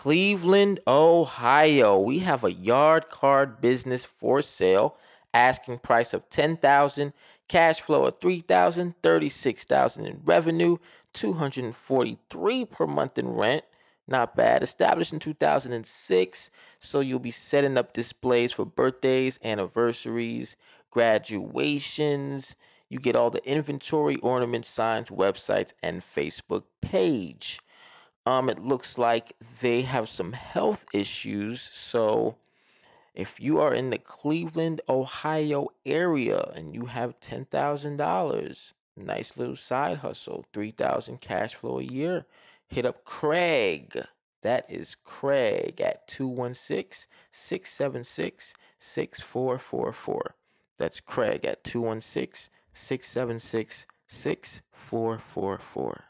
Cleveland, Ohio. We have a yard card business for sale. Asking price of 10000 cash flow of 3000 36000 in revenue, 243 per month in rent. Not bad. Established in 2006, so you'll be setting up displays for birthdays, anniversaries, graduations. You get all the inventory, ornament signs, websites, and Facebook page. Um, it looks like they have some health issues, so if you are in the Cleveland, Ohio area and you have ten thousand dollars, nice little side hustle, three thousand cash flow a year, hit up Craig. That is Craig at 216 676 6444. That's Craig at 216 676 6444.